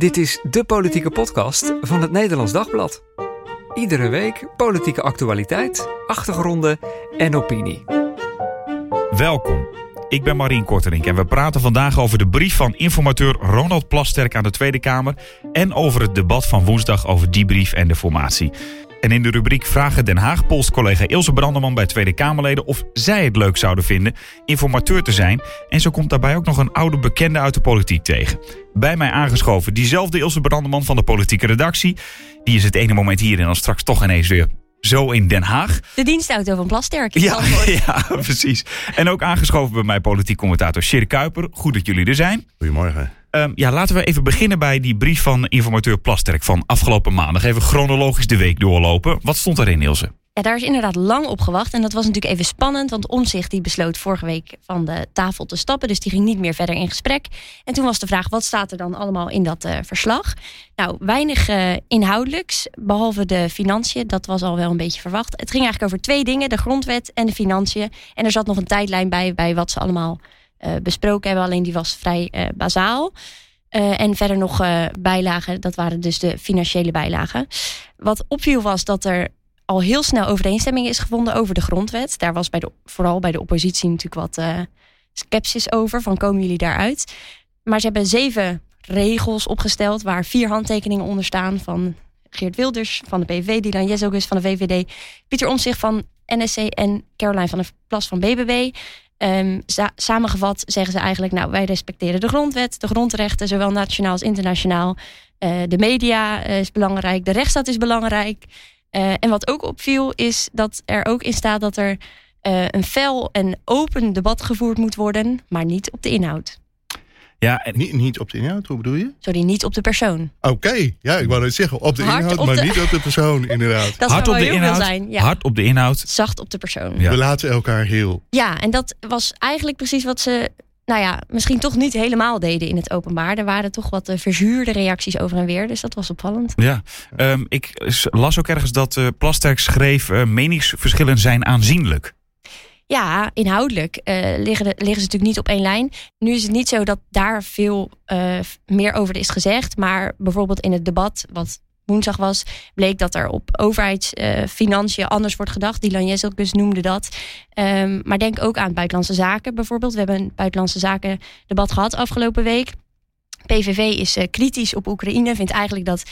Dit is de politieke podcast van het Nederlands Dagblad. Iedere week politieke actualiteit, achtergronden en opinie. Welkom. Ik ben Marien Korterink en we praten vandaag over de brief van informateur Ronald Plasterk aan de Tweede Kamer en over het debat van woensdag over die brief en de formatie. En in de rubriek Vragen Den Haag polst collega Ilse Brandeman bij Tweede Kamerleden of zij het leuk zouden vinden informateur te zijn. En zo komt daarbij ook nog een oude bekende uit de politiek tegen. Bij mij aangeschoven diezelfde Ilse Brandeman van de politieke redactie. Die is het ene moment hier en dan straks toch ineens weer zo in Den Haag. De dienstauto van Plasterk. Ja, ja, precies. En ook aangeschoven bij mij politiek commentator Sjerk Kuiper. Goed dat jullie er zijn. Goedemorgen. Um, ja, laten we even beginnen bij die brief van informateur Plasterk van afgelopen maandag. Even chronologisch de week doorlopen. Wat stond erin, Ilse? Ja, daar is inderdaad lang op gewacht. En dat was natuurlijk even spannend. Want Omzicht die besloot vorige week van de tafel te stappen. Dus die ging niet meer verder in gesprek. En toen was de vraag, wat staat er dan allemaal in dat uh, verslag? Nou, weinig uh, inhoudelijks. Behalve de financiën. Dat was al wel een beetje verwacht. Het ging eigenlijk over twee dingen. De grondwet en de financiën. En er zat nog een tijdlijn bij, bij wat ze allemaal besproken hebben. Alleen die was vrij uh, bazaal. Uh, en verder nog bijlagen, dat waren dus de financiële bijlagen. Wat opviel was dat er al heel snel overeenstemming is gevonden over de grondwet. Daar was bij de, vooral bij de oppositie natuurlijk wat sceptisch over. Van komen jullie daaruit? Maar ze hebben zeven regels opgesteld waar vier handtekeningen onder staan van Geert Wilders van de PVV, Dylan Jezogus van de VVD, Pieter Omtzigt van NSC en Caroline van der Plas van BBB. Um, samengevat zeggen ze eigenlijk, nou, wij respecteren de grondwet, de grondrechten, zowel nationaal als internationaal. Uh, de media uh, is belangrijk, de rechtsstaat is belangrijk. Uh, en wat ook opviel, is dat er ook in staat dat er een fel en open debat gevoerd moet worden, maar niet op de inhoud. Ja, en... niet, niet op de inhoud, hoe bedoel je? Sorry, niet op de persoon. Oké, okay. ja, ik wou het zeggen, op de Hard inhoud, op maar de... niet op de persoon, inderdaad. dat Hard zou op de heel inhoud, zijn. Ja. Hard op de inhoud. Zacht op de persoon. Ja. We laten elkaar heel. Ja, en dat was eigenlijk precies wat ze, nou ja, misschien toch niet helemaal deden in het openbaar. Er waren toch wat uh, verzuurde reacties over en weer, dus dat was opvallend. Ja, um, ik las ook ergens dat uh, Plasterk schreef, uh, meningsverschillen zijn aanzienlijk. Ja, inhoudelijk uh, liggen, liggen ze natuurlijk niet op één lijn. Nu is het niet zo dat daar veel uh, meer over is gezegd. Maar bijvoorbeeld in het debat, wat woensdag was, bleek dat er op overheidsfinanciën uh, anders wordt gedacht. Dylan Jezelkus noemde dat. Um, maar denk ook aan buitenlandse zaken bijvoorbeeld. We hebben een buitenlandse zaken debat gehad afgelopen week. PVV is kritisch op Oekraïne, vindt eigenlijk dat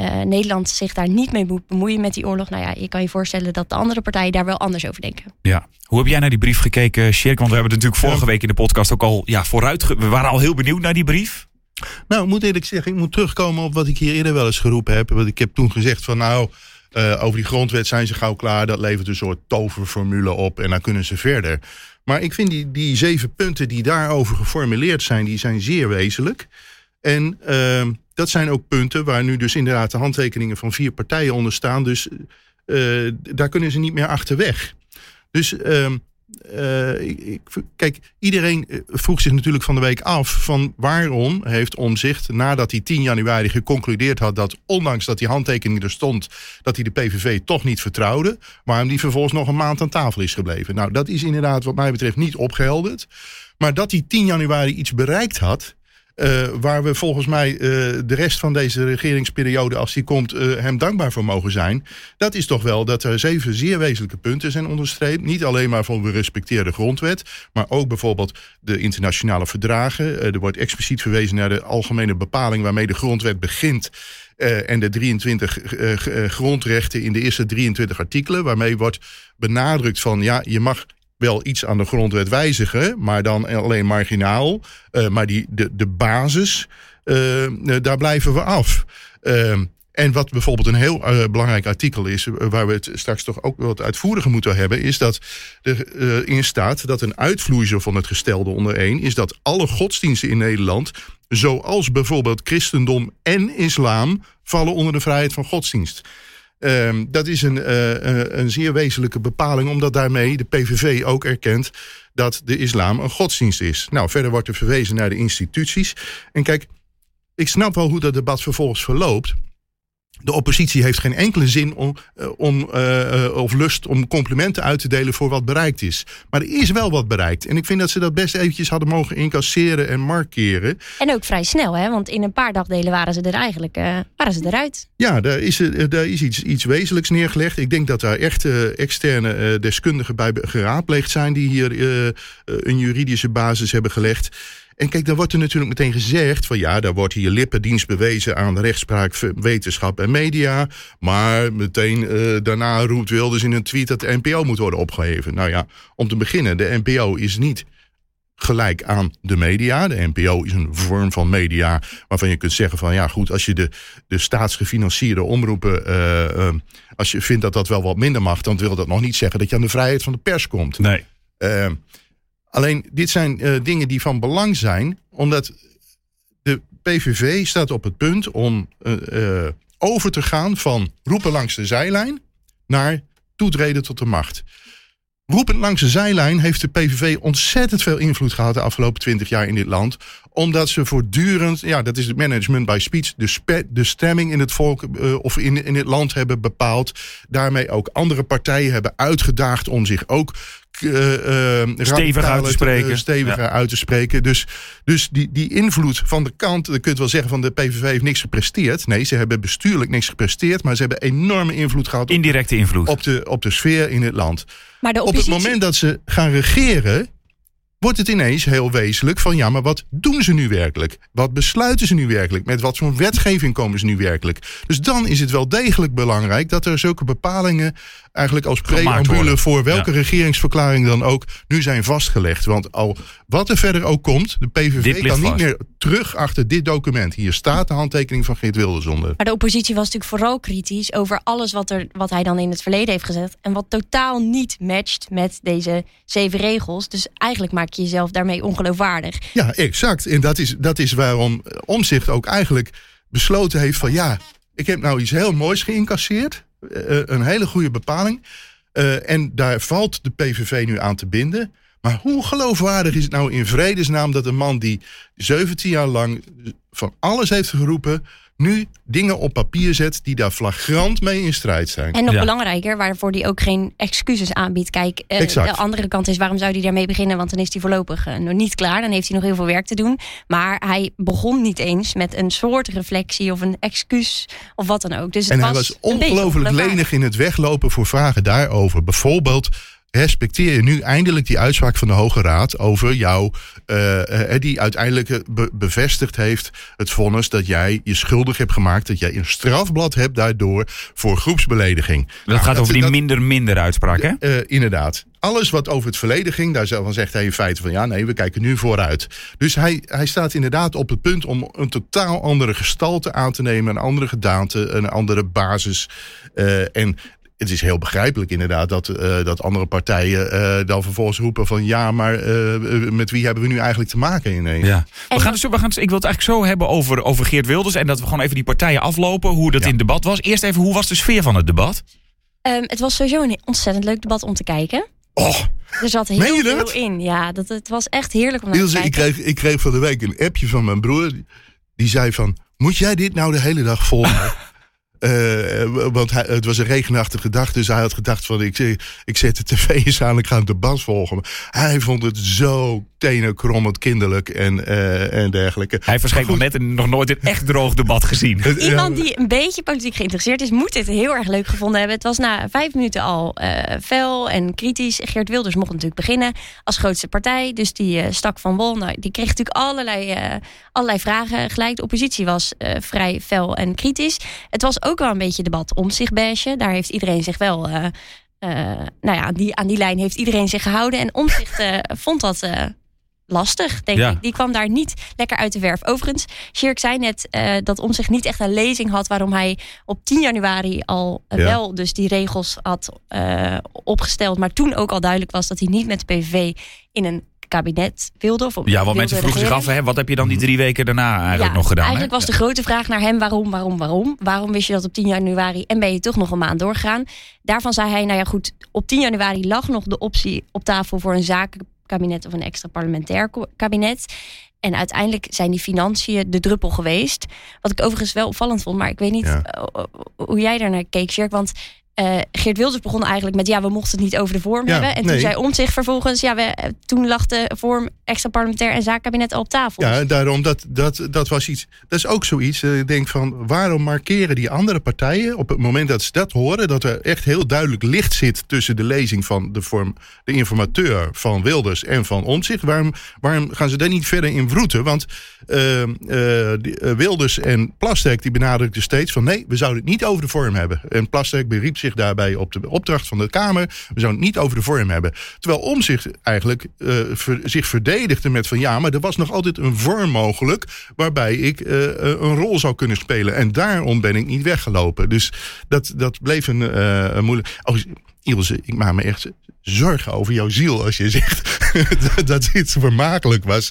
uh, Nederland zich daar niet mee moet bemoeien met die oorlog. Nou ja, je kan je voorstellen dat de andere partijen daar wel anders over denken. Ja. Hoe heb jij naar die brief gekeken, Sjerk? Want we hebben het natuurlijk vorige week in de podcast ook al ja, vooruit. We waren al heel benieuwd naar die brief. Nou, ik moet eerlijk zeggen, ik moet terugkomen op wat ik hier eerder wel eens geroepen heb. Want ik heb toen gezegd van nou, uh, over die grondwet zijn ze gauw klaar. Dat levert een soort toverformule op en dan kunnen ze verder. Maar ik vind die, die zeven punten die daarover geformuleerd zijn, die zijn zeer wezenlijk. En uh, dat zijn ook punten waar nu dus inderdaad de handtekeningen van vier partijen onder staan. Dus uh, daar kunnen ze niet meer achterweg. Dus uh, uh, ik, kijk, iedereen vroeg zich natuurlijk van de week af van waarom heeft Omzicht nadat hij 10 januari geconcludeerd had dat ondanks dat die handtekening er stond, dat hij de PVV toch niet vertrouwde, waarom die vervolgens nog een maand aan tafel is gebleven. Nou, dat is inderdaad wat mij betreft niet opgehelderd. Maar dat hij 10 januari iets bereikt had, uh, waar we volgens mij uh, de rest van deze regeringsperiode, als die komt, uh, hem dankbaar voor mogen zijn. Dat is toch wel dat er zeven zeer wezenlijke punten zijn onderstreept. Niet alleen maar van we respecteren de grondwet, maar ook bijvoorbeeld de internationale verdragen. er wordt expliciet verwezen naar de algemene bepaling waarmee de grondwet begint. En de 23 uh, grondrechten in de eerste 23 artikelen, waarmee wordt benadrukt van ja, je mag wel iets aan de grondwet wijzigen, maar dan alleen marginaal. Uh, maar die, de, de basis, uh, daar blijven we af. En wat bijvoorbeeld een heel belangrijk artikel is, waar we het straks toch ook wat uitvoeriger moeten hebben, is dat er in staat dat een uitvloeisel van het gestelde onder één is dat alle godsdiensten in Nederland, zoals bijvoorbeeld christendom en islam, vallen onder de vrijheid van godsdienst. Um, dat is een, uh, een zeer wezenlijke bepaling, omdat daarmee de PVV ook erkent dat de islam een godsdienst is. Nou, verder wordt er verwezen naar de instituties. En kijk, ik snap wel hoe dat debat vervolgens verloopt. De oppositie heeft geen enkele zin om, eh, om, uh, of lust om complimenten uit te delen voor wat bereikt is. Maar er is wel wat bereikt. En ik vind dat ze dat best eventjes hadden mogen incasseren en markeren. En ook vrij snel, hè? want in een paar dagdelen waren ze er eigenlijk uh, waren ze eruit. Ja, daar is, daar is iets, iets wezenlijks neergelegd. Ik denk dat daar echt externe deskundigen bij geraadpleegd zijn die hier een juridische basis hebben gelegd. En kijk, dan wordt er natuurlijk meteen gezegd van ja, daar wordt hier lippendienst bewezen aan rechtspraak, wetenschap en media. Maar meteen uh, daarna roept Wilders in een tweet dat de NPO moet worden opgeheven. Nou ja, om te beginnen, de NPO is niet gelijk aan de media. De NPO is een vorm van media waarvan je kunt zeggen van ja goed, als je de, de staatsgefinancierde omroepen, uh, uh, als je vindt dat dat wel wat minder mag, dan wil dat nog niet zeggen dat je aan de vrijheid van de pers komt. Nee. Alleen dit zijn uh, dingen die van belang zijn, omdat de PVV staat op het punt om uh, uh, over te gaan van roepen langs de zijlijn naar toetreden tot de macht. Roepen langs de zijlijn heeft de PVV ontzettend veel invloed gehad de afgelopen twintig jaar in dit land. Omdat ze voortdurend, ja, dat is het management by speech, de, spe, de stemming in het volk uh, of in, in het land hebben bepaald. Daarmee ook andere partijen hebben uitgedaagd om zich ook uh, uh, stevig uit te spreken. Uh, steviger ja. uit te spreken. Dus, dus die, die invloed van de kant, dan kunt wel zeggen van de PVV heeft niks gepresteerd. Nee, ze hebben bestuurlijk niks gepresteerd, maar ze hebben enorme invloed gehad. Indirecte invloed. Op de, op de sfeer in het land. Maar de oppositie... Op het moment dat ze gaan regeren, wordt het ineens heel wezenlijk van ja, maar wat doen ze nu werkelijk? Wat besluiten ze nu werkelijk? Met wat voor wetgeving komen ze nu werkelijk? Dus dan is het wel degelijk belangrijk dat er zulke bepalingen eigenlijk als preambule voor welke ja. regeringsverklaring dan ook nu zijn vastgelegd. Want al wat er verder ook komt, de PVV kan niet meer terug achter dit document. Hier staat de handtekening van Geert Wilders onder. Maar de oppositie was natuurlijk vooral kritisch over alles wat, er, wat hij dan in het verleden heeft gezegd. En wat totaal niet matcht met deze zeven regels. Dus eigenlijk maak je jezelf daarmee ongeloofwaardig. Ja, exact. En dat is, dat is waarom Omzicht ook eigenlijk besloten heeft van ja, ik heb nou iets heel moois geïncasseerd. Uh, een hele goede bepaling. Uh, en daar valt de PVV nu aan te binden. Maar hoe geloofwaardig is het nou in vredesnaam dat een man die 17 jaar lang van alles heeft geroepen, nu dingen op papier zet die daar flagrant mee in strijd zijn. En nog ja. belangrijker, waarvoor hij ook geen excuses aanbiedt. Kijk, uh, de andere kant is, waarom zou hij daarmee beginnen? Want dan is hij voorlopig uh, nog niet klaar. Dan heeft hij nog heel veel werk te doen. Maar hij begon niet eens met een soort reflectie of een excuus of wat dan ook. Dus het en was hij was ongelooflijk lenig in het weglopen voor vragen daarover. Bijvoorbeeld respecteer je nu eindelijk die uitspraak van de Hoge Raad over jou, uh, die uiteindelijk be bevestigd heeft het vonnis dat jij je schuldig hebt gemaakt, dat jij een strafblad hebt daardoor voor groepsbelediging. Dat nou, gaat dat, over die minder-minder uitspraak, hè? Uh, inderdaad. Alles wat over het verleden ging, daar van zegt hij in feite van ja, nee, we kijken nu vooruit. Dus hij, hij staat inderdaad op het punt om een totaal andere gestalte aan te nemen, een andere gedaante, een andere basis. Uh, en het is heel begrijpelijk inderdaad dat, uh, dat andere partijen uh, dan vervolgens roepen van ja, maar uh, met wie hebben we nu eigenlijk te maken ineens? Ja. We gaan dus, we gaan dus, ik wil het eigenlijk zo hebben over, over Geert Wilders en dat we gewoon even die partijen aflopen, hoe dat ja. in het debat was. Eerst even, hoe was de sfeer van het debat? Um, het was sowieso een ontzettend leuk debat om te kijken. Oh, er zat heel veel in. Ja, dat, het was echt heerlijk om naar Ilse, te kijken. Ik kreeg, ik kreeg van de week een appje van mijn broer. Die zei van, moet jij dit nou de hele dag volgen? Uh, want hij, het was een regenachtige dag, dus hij had gedacht van ik, ik zet de tv eens aan, ik ga het de bas volgen. Hij vond het zo tenenkrommend kinderlijk en, uh, en dergelijke. Hij verscheen nog net en nog nooit een echt droog debat gezien. Iemand die een beetje politiek geïnteresseerd is, moet dit heel erg leuk gevonden hebben. Het was na vijf minuten al uh, fel en kritisch. Geert Wilders mocht natuurlijk beginnen als grootste partij. Dus die uh, stak van wol. Nou, die kreeg natuurlijk allerlei, allerlei vragen gelijk. De oppositie was vrij fel en kritisch. Het was ook wel een beetje debat om zich bashen. Daar heeft iedereen zich wel... Uh, nou ja, aan die, aan die lijn heeft iedereen zich gehouden. En Omzicht uh, vond dat lastig, denk ja. ik. Die kwam daar niet lekker uit de verf. Overigens, Shirk zei net uh, dat om zich niet echt een lezing had... waarom hij op 10 januari al uh, ja. wel dus die regels had uh, opgesteld... maar toen ook al duidelijk was dat hij niet met de PVV in een kabinet wilde. Of ja, want mensen vroegen zich af, hè, wat heb je dan die drie weken daarna eigenlijk ja, nog gedaan? Eigenlijk hè? was de grote vraag naar hem, waarom, waarom, waarom? Waarom wist je dat op 10 januari en ben je toch nog een maand doorgegaan? Daarvan zei hij, nou ja goed, op 10 januari lag nog de optie op tafel voor een zaken kabinet of een extra parlementair kabinet. En uiteindelijk zijn die financiën de druppel geweest. Wat ik overigens wel opvallend vond, maar ik weet niet Ja. eh, hoe jij daarnaar keek, Sjerk. Want eh, Geert Wilders begon eigenlijk met ja, we mochten het niet over de vorm Ja, hebben. En toen zei Omtzigt vervolgens, ja, we, eh, toen lag de vorm extra parlementair en zaakkabinet al op tafel. Ja, daarom, dat, dat, dat was iets. Dat is ook zoiets. eh, Ik denk van, waarom markeren die andere partijen op het moment dat ze dat horen, dat er echt heel duidelijk licht zit tussen de lezing van de, vorm, de informateur van Wilders en van Omtzigt? Waarom, waarom gaan ze daar niet verder in wroeten? Want die, Wilders en Plasterk die benadrukten steeds van nee, we zouden het niet over de vorm hebben. En Plasterk beriep zich daarbij op de opdracht van de Kamer. We zouden het niet over de vorm hebben. Terwijl Omzicht eigenlijk eh, zich verdedigde met van ja, maar er was nog altijd een vorm mogelijk waarbij ik eh, eh, een rol zou kunnen spelen. En daarom ben ik niet weggelopen. Dus dat, dat bleef een, eh, een moeilijk. Ilse, ik maak me echt zorgen over jouw ziel als je zegt dat, dat dit vermakelijk was.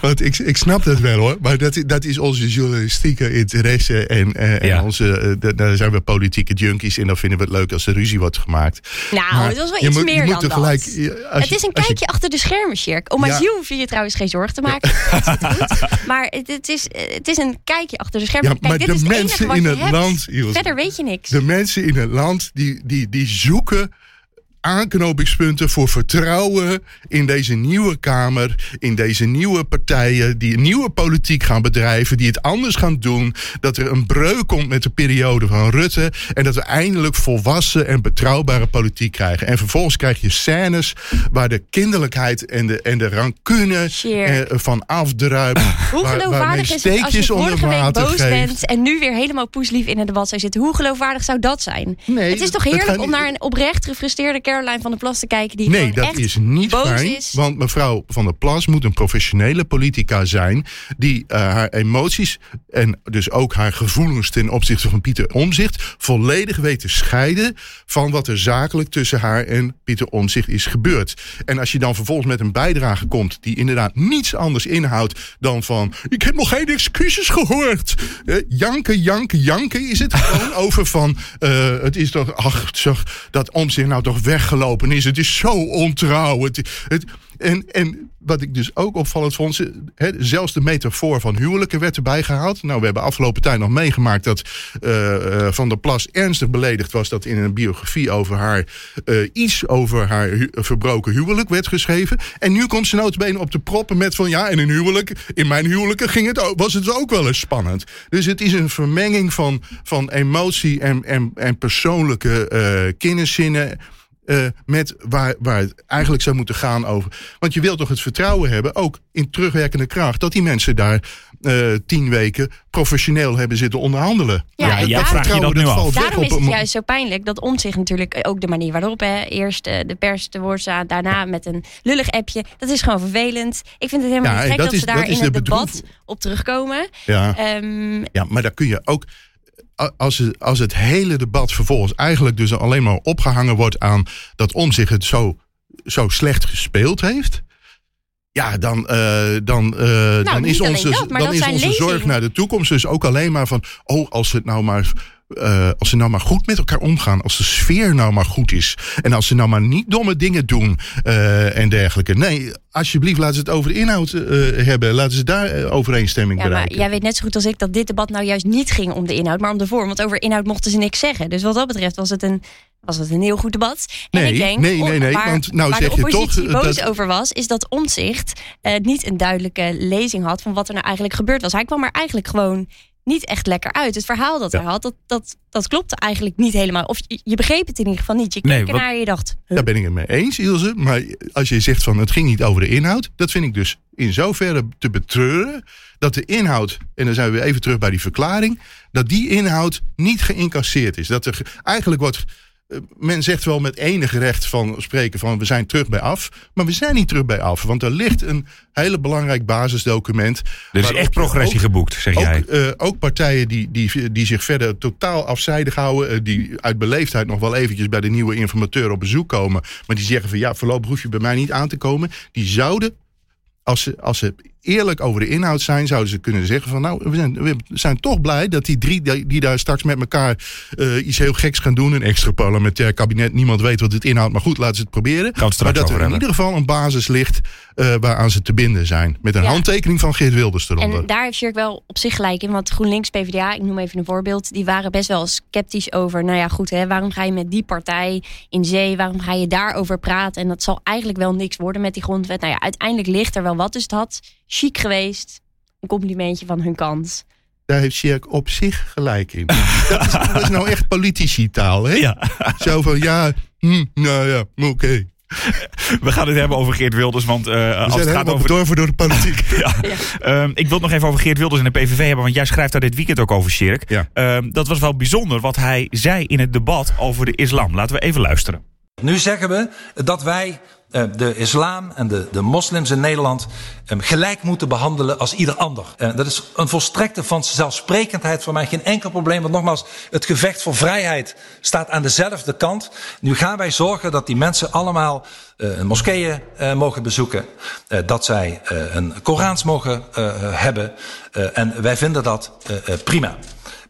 Want ik, ik snap dat wel hoor. Maar dat, dat is onze journalistieke interesse. En, eh, en Ja. onze, eh, da- daar zijn we politieke junkies. En dan vinden we het leuk als er ruzie wordt gemaakt. Nou, Maar het was wel iets moet- meer je moet dan dat. tegelijk, je- als het je- is een je- kijkje achter de schermen, Sjerk. Om Ja. Asiel hoef je je trouwens geen zorgen te maken. Dat zit goed. Maar het, het, is, het is een kijkje achter de schermen. Ja, Kijk, maar dit de is het enige mensen wat in je het hebt. land, Ilse, Verder weet je niks. de mensen in het land die, die, die zoeken aanknopingspunten voor vertrouwen in deze nieuwe Kamer, in deze nieuwe partijen, die een nieuwe politiek gaan bedrijven, die het anders gaan doen, dat er een breuk komt met de periode van Rutte en dat we eindelijk volwassen en betrouwbare politiek krijgen. En vervolgens krijg je scènes waar de kinderlijkheid en de, en de rancune eh, van afdruipt. Hoe waar- geloofwaardig is het als je steekjes onder vorige week water boos geeft. bent en nu weer helemaal poeslief in het debat zou zitten? Hoe geloofwaardig zou dat zijn? Nee, het is toch heerlijk om naar een oprecht gefrustreerde Caroline van der Plas te kijken die Nee, dat echt is niet fijn. is. Want mevrouw Van der Plas moet een professionele politica zijn. die eh, haar emoties en dus ook haar gevoelens ten opzichte van Pieter Omzicht. volledig weet te scheiden van wat er zakelijk tussen haar en Pieter Omzicht is gebeurd. En als je dan vervolgens met een bijdrage komt. die inderdaad niets anders inhoudt dan van. ik heb nog geen excuses gehoord. Eh, janken, janken, janken is het gewoon over van. eh, het is toch. ach, zeg, dat Omzicht nou toch weggelopen is. Het is zo ontrouw. Het, en, en wat ik dus ook opvallend vond, hè, zelfs de metafoor van huwelijken werd erbij gehaald. Nou, we hebben afgelopen tijd nog meegemaakt dat eh, eh, Van der Plas ernstig beledigd was dat in een biografie over haar eh, iets over haar verbroken huwelijk werd geschreven. En nu komt ze notabene op de proppen met van ja, in een huwelijk, in mijn huwelijken ging het was het ook wel eens spannend. Dus het is een vermenging van, van emotie en, en, en persoonlijke kenniszinnen. Eh, met waar, waar het eigenlijk zou moeten gaan over. Want je wilt toch het vertrouwen hebben, ook in terugwerkende kracht, dat die mensen daar eh, tien weken professioneel hebben zitten onderhandelen. Ja, Ja, jij vraagt je dat nu af. weg Daarom is het juist zo pijnlijk dat om zich natuurlijk ook de manier waarop hè, eerst eh, de pers te woord staat, daarna met een lullig appje. Dat is gewoon vervelend. Ik vind het helemaal Ja, niet gek dat dat, is- ze daar dat in het de debat bedroef- op terugkomen. Ja. Ehm, Ja, maar daar kun je ook. Als het, als het hele debat vervolgens eigenlijk dus alleen maar opgehangen wordt aan dat om zich het zo, zo slecht gespeeld heeft. Ja, dan, eh, dan, eh, dan Nou, niet is onze, dat, dan is onze zorg naar de toekomst dus ook alleen maar van. Oh, als het nou maar. Eh, als ze nou maar goed met elkaar omgaan. Als de sfeer nou maar goed is. En als ze nou maar niet domme dingen doen. eh, en dergelijke. Nee, alsjeblieft, laten ze het over de inhoud eh, hebben. Laten ze daar overeenstemming ja, maar bereiken. jij weet net zo goed als ik dat dit debat nou juist niet ging om de inhoud, maar om de vorm. Want over inhoud mochten ze niks zeggen. Dus wat dat betreft was het een, was het een heel goed debat. En Nee, ik denk, nee, nee, nee, waar, want nou waar zeg de je toch boos dat- over was, is dat eh, niet een duidelijke lezing had van wat er nou eigenlijk gebeurd was. Hij kwam er eigenlijk gewoon niet echt lekker uit. Het verhaal dat Ja. hij had, dat, dat, dat klopte eigenlijk niet helemaal. Of je, je begreep het in ieder geval niet. Je keek Nee, ernaar wat- en je dacht... huh? Daar ben ik het mee eens, Ilse. Maar als je zegt van het ging niet over de inhoud, dat vind ik dus in zoverre te betreuren dat de inhoud, en dan zijn we weer even terug bij die verklaring, dat die inhoud niet geïncasseerd is. Dat er ge- eigenlijk wordt. Eh, Men zegt wel met enige recht van spreken van we zijn terug bij af. Maar we zijn niet terug bij af. Want er ligt een hele belangrijk basisdocument. Er is echt progressie ook- geboekt, zeg jij. ook, eh, ook partijen die, die, die zich verder totaal afzijdig houden. eh, die uit beleefdheid nog wel eventjes bij de nieuwe informateur op bezoek komen. Maar die zeggen van ja, voorlopig hoef je bij mij niet aan te komen. Die zouden, als ze, als ze eerlijk over de inhoud zijn, zouden ze kunnen zeggen van nou, we zijn, we zijn toch blij dat die drie die, die daar straks met elkaar uh, iets heel geks gaan doen. Een extra parlementair kabinet. Niemand weet wat het inhoudt, maar goed, laten ze het proberen. maar dat er in ieder geval een basis ligt uh, waaraan ze te binden zijn. Met een ja. handtekening van Geert Wilders eronder. En daar heeft Sjerk wel op zich gelijk in. Want GroenLinks, PvdA, ik noem even een voorbeeld. Die waren best wel sceptisch over, nou ja goed, hè, waarom ga je met die partij in zee? Waarom ga je daarover praten? En dat zal eigenlijk wel niks worden met die grondwet. Nou ja, uiteindelijk ligt er wel wat. Dus het had chic geweest. Een complimentje van hun kant. Daar heeft Sjerk op zich gelijk in. dat, is, dat is nou echt politici taal, hè? Ja. Zo van, ja, hm, nou ja, oké. We gaan het hebben over Geert Wilders. Want uh, als het gaat over. Door, door de politiek. ja. ja. Um, ik wil het nog even over Geert Wilders en de PVV hebben. Want jij schrijft daar dit weekend ook over, Sjerk. Ja. Um, dat was wel bijzonder wat hij zei in het debat over de islam. Laten we even luisteren. Nu zeggen we dat wij de islam en de, de moslims in Nederland gelijk moeten behandelen als ieder ander. Uh, dat is een volstrekte vanzelfsprekendheid voor mij, geen enkel probleem. Want nogmaals, het gevecht voor vrijheid staat aan dezelfde kant. Nu gaan wij zorgen dat die mensen allemaal uh, een moskeeën mogen bezoeken. dat zij een Korans mogen hebben. en wij vinden dat prima.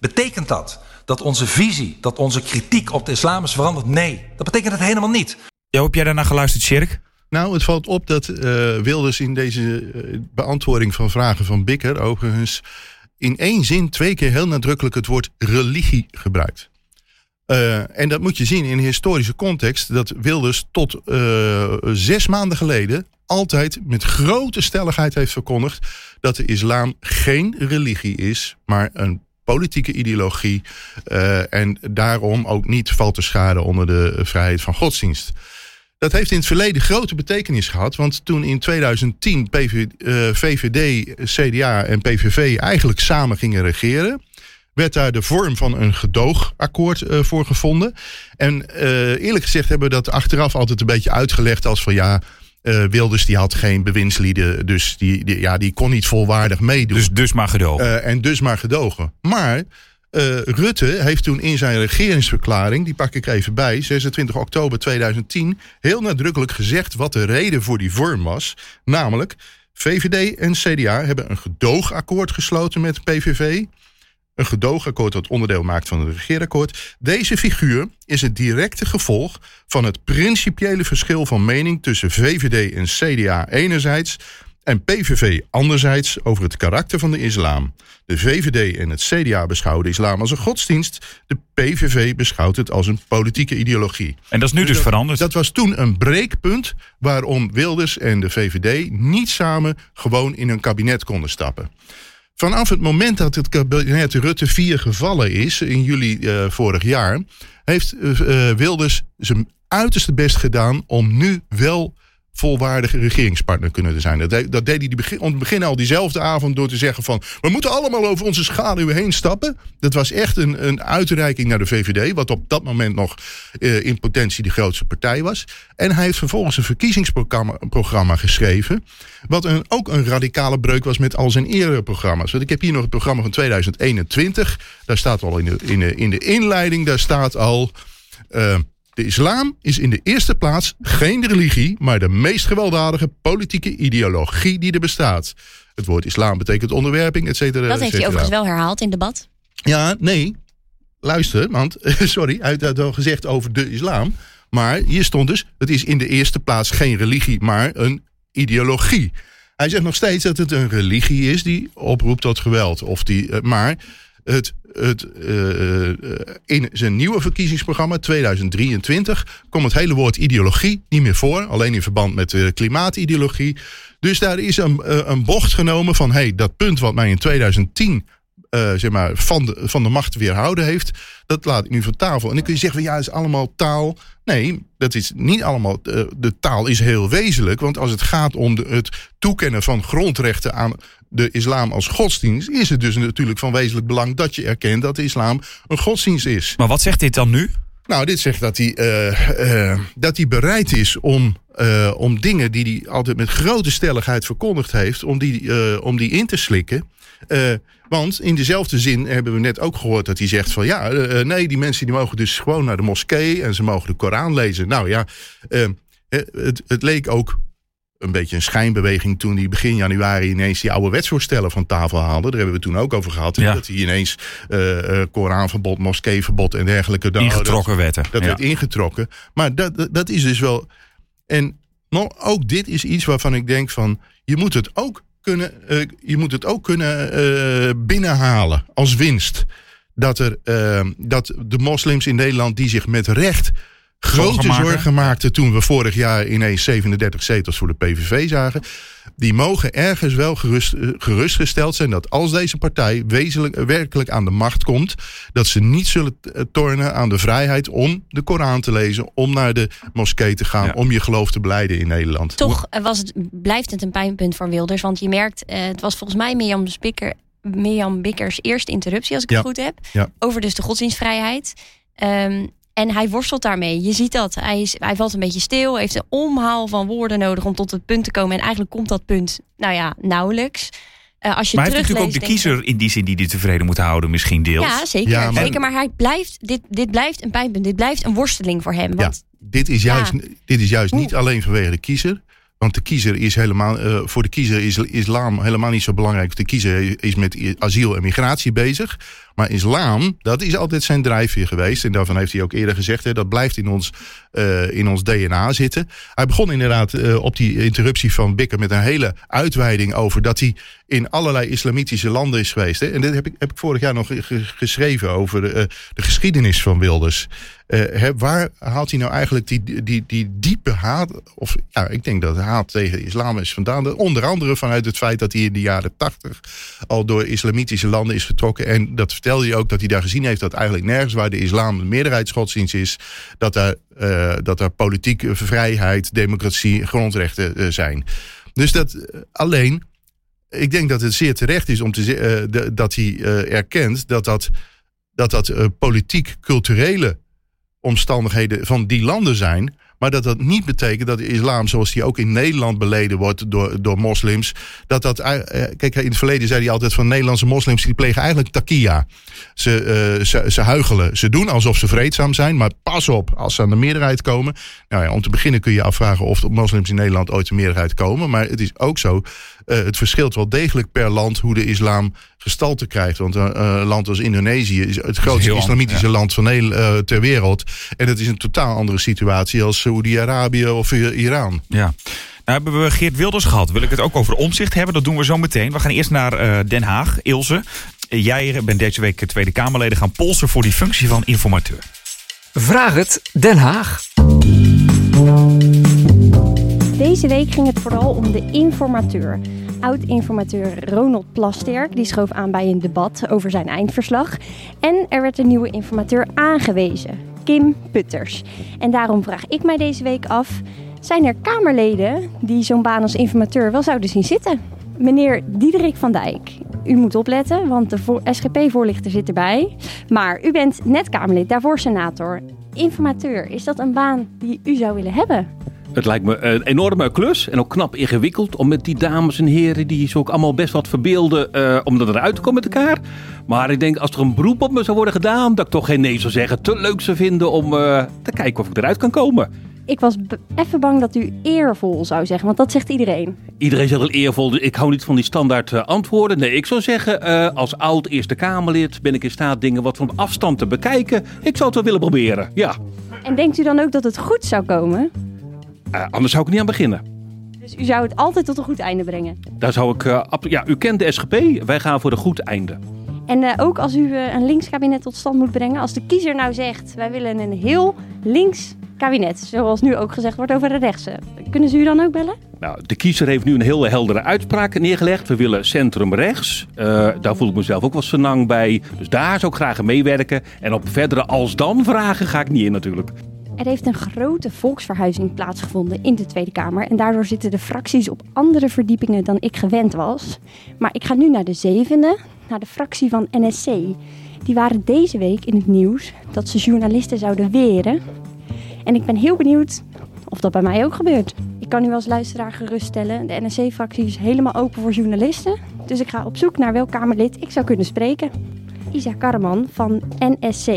Betekent dat dat onze visie, dat onze kritiek op de islam is veranderd? Nee, dat betekent het helemaal niet. Ja, heb jij daarna geluisterd, Sjerk? Nou, het valt op dat uh, Wilders in deze uh, beantwoording van vragen van Bikker overigens in één zin twee keer heel nadrukkelijk het woord religie gebruikt. Uh, en dat moet je zien in een historische context dat Wilders tot zes maanden geleden altijd met grote stelligheid heeft verkondigd dat de islam geen religie is, maar een politieke ideologie. En daarom ook niet valt te schade onder de vrijheid van godsdienst. Dat heeft in het verleden grote betekenis gehad. Want toen in 2010 PV, uh, VVD, CDA en PVV eigenlijk samen gingen regeren werd daar de vorm van een gedoogakkoord uh, voor gevonden. En uh, eerlijk gezegd hebben we dat achteraf altijd een beetje uitgelegd als van ja. Uh, Wilders die had geen bewindslieden, dus die, die, ja, die kon niet volwaardig meedoen. Dus, dus maar gedogen. en dus maar gedogen. Maar uh, Rutte heeft toen in zijn regeringsverklaring, die pak ik even bij, 26 oktober 2010, heel nadrukkelijk gezegd wat de reden voor die vorm was. Namelijk, VVD en CDA hebben een gedoogakkoord gesloten met PVV. Een gedoogakkoord dat onderdeel maakt van het regeerakkoord. Deze figuur is het directe gevolg van het principiële verschil van mening tussen VVD en CDA enerzijds en PVV anderzijds over het karakter van de islam. De VVD en het CDA beschouwen de islam als een godsdienst. De PVV beschouwt het als een politieke ideologie. En dat is nu dus, dus dat, veranderd. Dat was toen een breekpunt waarom Wilders en de VVD niet samen gewoon in een kabinet konden stappen. Vanaf het moment dat het kabinet Rutte 4 gevallen is, in juli uh, vorig jaar, heeft uh, Wilders zijn uiterste best gedaan om nu wel volwaardige regeringspartner kunnen zijn. Dat, deed, dat deed hij die het begin al diezelfde avond door te zeggen van... we moeten allemaal over onze schaduw heen stappen. Dat was echt een, een uitreiking naar de VVD... wat op dat moment nog uh, in potentie de grootste partij was. En hij heeft vervolgens een verkiezingsprogramma programma geschreven... wat een, ook een radicale breuk was met al zijn eerdere programma's. Want ik heb hier nog het programma van 2021. Daar staat al in de, in de, in de inleiding, daar staat al... Uh, de islam is in de eerste plaats geen religie, maar de meest gewelddadige politieke ideologie die er bestaat. Het woord islam betekent onderwerping, et cetera. Dat heeft hij overigens wel herhaald in debat. Ja, nee. Luister, want, sorry, hij had al gezegd over de islam. Maar hier stond dus, het is in de eerste plaats geen religie, maar een ideologie. Hij zegt nog steeds dat het een religie is die oproept tot geweld. Of die, eh, maar het het, uh, in zijn nieuwe verkiezingsprogramma 2023 komt het hele woord ideologie niet meer voor. Alleen in verband met de klimaatideologie. Dus daar is een, een bocht genomen van hey, dat punt wat mij in 2010 uh, zeg maar, van, de, van de macht weerhouden heeft, dat laat ik nu van tafel. En dan kun je zeggen, van, ja, is allemaal taal. Nee, dat is niet allemaal. De taal is heel wezenlijk. Want als het gaat om het toekennen van grondrechten aan de islam als godsdienst, is het dus natuurlijk van wezenlijk belang dat je erkent dat de islam een godsdienst is. Maar wat zegt dit dan nu? Nou, dit zegt dat hij, uh, uh, dat hij bereid is om, uh, om dingen die hij altijd met grote stelligheid verkondigd heeft, om die, om die in te slikken. want in dezelfde zin hebben we net ook gehoord dat hij zegt van ja, nee, die mensen die mogen dus gewoon naar de moskee en ze mogen de Koran lezen. Nou ja, het, het leek ook een beetje een schijnbeweging toen hij begin januari ineens die oude wetsvoorstellen van tafel haalde. Daar hebben we toen ook over gehad. Ja. Dat hij ineens eh, Koranverbod, moskeeverbod en dergelijke. dat- Ingetrokken wetten. Dat Ja. werd ingetrokken. Maar dat, dat, dat is dus wel. En nog, ook dit is iets waarvan ik denk van. Je moet het ook kunnen, eh, je moet het ook kunnen binnenhalen als winst. Dat, er, dat de moslims in Nederland die zich met recht grote Zorgen maakten toen we vorig jaar ineens 37 zetels voor de PVV zagen. Die mogen ergens wel gerust, eh, gerustgesteld zijn dat als deze partij wezenlijk, eh, werkelijk aan de macht komt, dat ze niet zullen eh, tornen aan de vrijheid om de Koran te lezen, om naar de moskee te gaan, Ja. om je geloof te beleiden in Nederland. Toch was het, blijft het een pijnpunt voor Wilders. Want je merkt, eh, het was volgens mij Mirjam, Spikker, Mirjam Bikkers eerste interruptie, als ik Ja. het goed heb. Ja. Over dus de godsdienstvrijheid. Ehm, en hij worstelt daarmee. Je ziet dat. Hij, is, hij valt een beetje stil. Heeft een omhaal van woorden nodig om tot het punt te komen. En eigenlijk komt dat punt, nou ja, nauwelijks. Eh, als je Maar hij heeft natuurlijk ook de kiezer in die zin die hij tevreden moet houden, misschien deels. Ja, zeker. Ja, maar- zeker. Maar hij blijft, dit, dit blijft een pijnpunt. Dit blijft een worsteling voor hem. Want Dit is juist, Ja. dit is juist niet alleen vanwege de kiezer. Want de kiezer is helemaal, eh, voor de kiezer is islam helemaal niet zo belangrijk. De kiezer is met asiel en migratie bezig. Maar islam, dat is altijd zijn drijfveer geweest. En daarvan heeft hij ook eerder gezegd, hè, dat blijft in ons, eh, in ons DNA zitten. Hij begon inderdaad eh, op die interruptie van Bikker met een hele uitweiding over dat hij in allerlei islamitische landen is geweest. Hè. En dit heb ik, heb ik vorig jaar nog ge- ge- geschreven over eh, de geschiedenis van Wilders. Eh, waar haalt hij nou eigenlijk die, die, die diepe haat? Of ja, ik denk dat de haat tegen islam is vandaan. Onder andere vanuit het feit dat hij in de jaren tachtig al door islamitische landen is vertrokken. En dat vertelde hij ook dat hij daar gezien heeft dat eigenlijk nergens waar de islam de meerderheidsgodsdienst is, dat daar, eh, dat daar politieke vrijheid, democratie, grondrechten eh, zijn. Dus dat alleen. Ik denk dat het zeer terecht is om te dat hij erkent dat dat, dat, dat politiek-culturele omstandigheden van die landen zijn. Maar dat dat niet betekent dat de islam, zoals die ook in Nederland beleden wordt door, door moslims. Dat dat. eh, Kijk, in het verleden zei hij altijd van Nederlandse moslims. die plegen eigenlijk takia. Ze, eh, ze, ze. Ze doen alsof ze vreedzaam zijn. Maar pas op, als ze aan de meerderheid komen. Nou ja, om te beginnen kun je afvragen of de moslims in Nederland ooit de meerderheid komen. Maar het is ook zo. Eh, het verschilt wel degelijk per land hoe de islam gestalte krijgt. Want een eh, land als Indonesië is het grootste heel islamitische land van eh, ter wereld. En het is een totaal andere situatie als Saoedi-Arabië of eh, Iran. Ja. Nou hebben we Geert Wilders gehad. Wil ik het ook over omzicht hebben? Dat doen we zo meteen. We gaan eerst naar eh, Den Haag. Ilse, eh, jij bent deze week Tweede Kamerleden gaan polsen voor die functie van informateur. Vraag het Den Haag. Deze week ging het vooral om de informateur. Oud-informateur Ronald Plasterk die schoof aan bij een debat over zijn eindverslag. En er werd een nieuwe informateur aangewezen, Kim Putters. En daarom vraag ik mij deze week af: zijn er Kamerleden die zo'n baan als informateur wel zouden zien zitten? Meneer Diederik van Dijk, u moet opletten, want de voor- SGP-voorlichter zit erbij. Maar u bent net Kamerlid, daarvoor senator. Informateur, is dat een baan die u zou willen hebben? Het lijkt me een enorme klus en ook knap ingewikkeld om met die dames en heren die ze ook allemaal best wat verbeelden, eh, om dat eruit te komen met elkaar. Maar ik denk als er een beroep op me zou worden gedaan, dat ik toch geen nee zou zeggen. Te leuk zou vinden om eh, te kijken of ik eruit kan komen. Ik was even bang dat u eervol zou zeggen, want dat zegt iedereen. Iedereen zegt wel eervol, dus ik hou niet van die standaard eh, antwoorden. Nee, ik zou zeggen, als oud Eerste Kamerlid ben ik in staat dingen wat van afstand te bekijken. Ik zou het wel willen proberen, ja. En denkt u dan ook dat het goed zou komen? Eh, anders zou ik niet aan beginnen. Dus u zou het altijd tot een goed einde brengen. Daar zou ik, eh, ja, u kent de SGP, wij gaan voor een goed einde. En eh, ook als u een links kabinet tot stand moet brengen, als de kiezer nou zegt: wij willen een heel links kabinet, zoals nu ook gezegd wordt over de rechtse, kunnen ze u dan ook bellen? Nou, de kiezer heeft nu een heel heldere uitspraak neergelegd. We willen centrum rechts. Eh, daar voel ik mezelf ook wel senang bij. Dus daar zou ik graag aan meewerken. En op verdere als-dan vragen ga ik niet in natuurlijk. Er heeft een grote volksverhuizing plaatsgevonden in de Tweede Kamer. En daardoor zitten de fracties op andere verdiepingen dan ik gewend was. Maar ik ga nu naar de zevende, naar de fractie van NSC. Die waren deze week in het nieuws dat ze journalisten zouden weren. En ik ben heel benieuwd of dat bij mij ook gebeurt. Ik kan u als luisteraar geruststellen, de NSC-fractie is helemaal open voor journalisten. Dus ik ga op zoek naar welk Kamerlid ik zou kunnen spreken. Isa Karreman van NSC.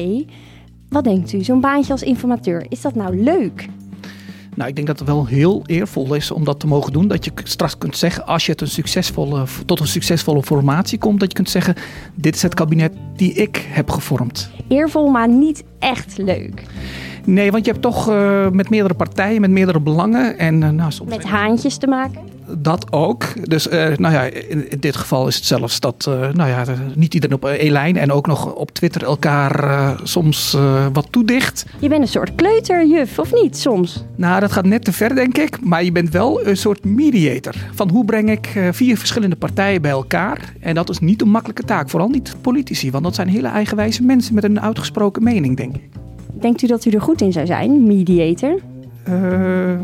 Wat denkt u, zo'n baantje als informateur, is dat nou leuk? Nou, ik denk dat het wel heel eervol is om dat te mogen doen. Dat je straks kunt zeggen, als je het een succesvolle, tot een succesvolle formatie komt, dat je kunt zeggen: dit is het kabinet die ik heb gevormd. Eervol, maar niet echt leuk. Nee, want je hebt toch uh, met meerdere partijen, met meerdere belangen. En, uh, nou, soms met haantjes te maken? Dat ook. Dus uh, nou ja, in, in, dit geval is het zelfs dat nou ja, niet iedereen op één lijn en ook nog op Twitter elkaar soms wat toedicht. Je bent een soort kleuterjuf, of niet soms? Nou, dat gaat net te ver, denk ik. Maar je bent wel een soort mediator. Van hoe breng ik vier verschillende partijen bij elkaar? En dat is niet een makkelijke taak. Vooral niet politici, want dat zijn hele eigenwijze mensen met een uitgesproken mening, denk ik. Denkt u dat u er goed in zou zijn, mediator? Uh,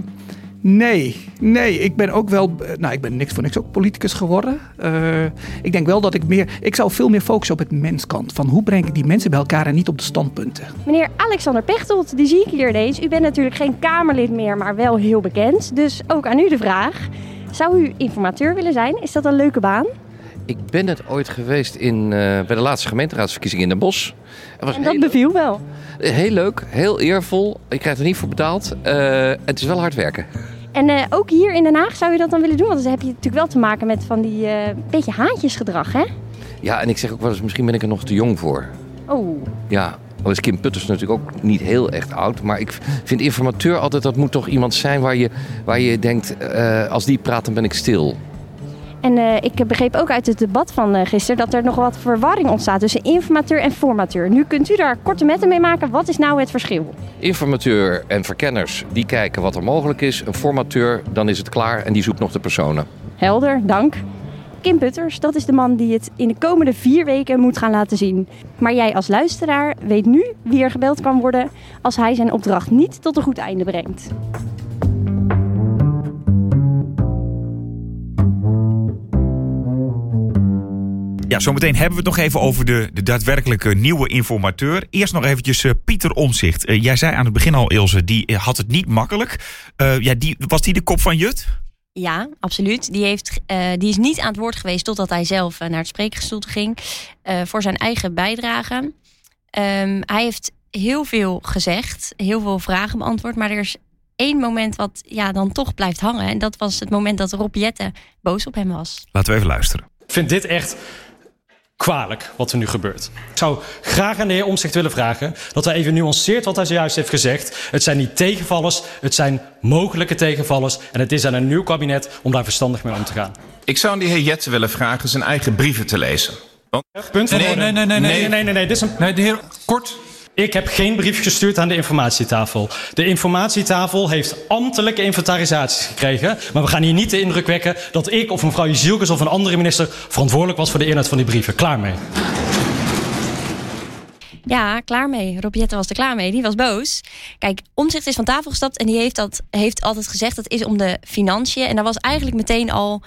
nee, nee. Ik ben ook wel. Nou, ik ben niks voor niks ook politicus geworden. Uh, ik denk wel dat ik meer. Ik zou veel meer focussen op het menskant. Van hoe breng ik die mensen bij elkaar en niet op de standpunten. Meneer Alexander Pechtold, die zie ik hier ineens. U bent natuurlijk geen Kamerlid meer, maar wel heel bekend. Dus ook aan u de vraag. Zou u informateur willen zijn? Is dat een leuke baan? Ik ben het ooit geweest in, uh, bij de laatste gemeenteraadsverkiezingen in Den Bosch. Was en dat beviel wel? Heel leuk, heel eervol. Je krijgt er niet voor betaald. Uh, het is wel hard werken. En uh, ook hier in Den Haag zou je dat dan willen doen? Want dan heb je natuurlijk wel te maken met van die beetje haantjesgedrag, hè? Ja, en ik zeg ook wel eens, misschien ben ik er nog te jong voor. Oh. Ja, al is Kim Putters natuurlijk ook niet heel echt oud. Maar ik vind informateur altijd, dat moet toch iemand zijn waar je, waar je denkt, als die praat dan ben ik stil. En uh, ik begreep ook uit het debat van uh, gisteren dat er nog wat verwarring ontstaat tussen informateur en formateur. Nu kunt u daar korte metten mee maken. Wat is nou het verschil? Informateur en verkenners die kijken wat er mogelijk is. Een formateur, dan is het klaar en die zoekt nog de personen. Helder, dank. Kim Putters, dat is de man die het in de komende vier weken moet gaan laten zien. Maar jij als luisteraar weet nu wie er gebeld kan worden als hij zijn opdracht niet tot een goed einde brengt. Ja, zometeen hebben we het nog even over de, de daadwerkelijke nieuwe informateur. Eerst nog eventjes uh, Pieter Omzicht. Uh, jij zei aan het begin al, Ilse, die had het niet makkelijk. Uh, ja, die, was die de kop van Jut? Ja, absoluut. Die, heeft, die is niet aan het woord geweest totdat hij zelf naar het spreekgestoelte ging. voor zijn eigen bijdrage. Um, hij heeft heel veel gezegd, heel veel vragen beantwoord. Maar er is één moment wat ja, dan toch blijft hangen. En dat was het moment dat Rob Jette boos op hem was. Laten we even luisteren. Ik vind dit echt kwalijk wat er nu gebeurt. Ik zou graag aan de heer Omzicht willen vragen dat hij even nuanceert wat hij zojuist heeft gezegd. Het zijn niet tegenvallers, het zijn mogelijke tegenvallers. En het is aan een nieuw kabinet om daar verstandig mee om te gaan. Ik zou aan de heer Jette willen vragen zijn eigen brieven te lezen. Want... Punt van nee, nee, nee, nee, nee, nee, nee, nee, dit is een... Nee, de heer, kort. Ik heb geen brief gestuurd aan de informatietafel. De informatietafel heeft ambtelijke inventarisaties gekregen. Maar we gaan hier niet de indruk wekken dat ik of mevrouw Jezielkes of een andere minister verantwoordelijk was voor de inhoud van die brieven. Klaar mee. Ja, klaar mee. Robiette was er klaar mee. Die was boos. Kijk, Omzicht is van tafel gestapt en die heeft, dat, heeft altijd gezegd dat is om de financiën. En daar was eigenlijk meteen al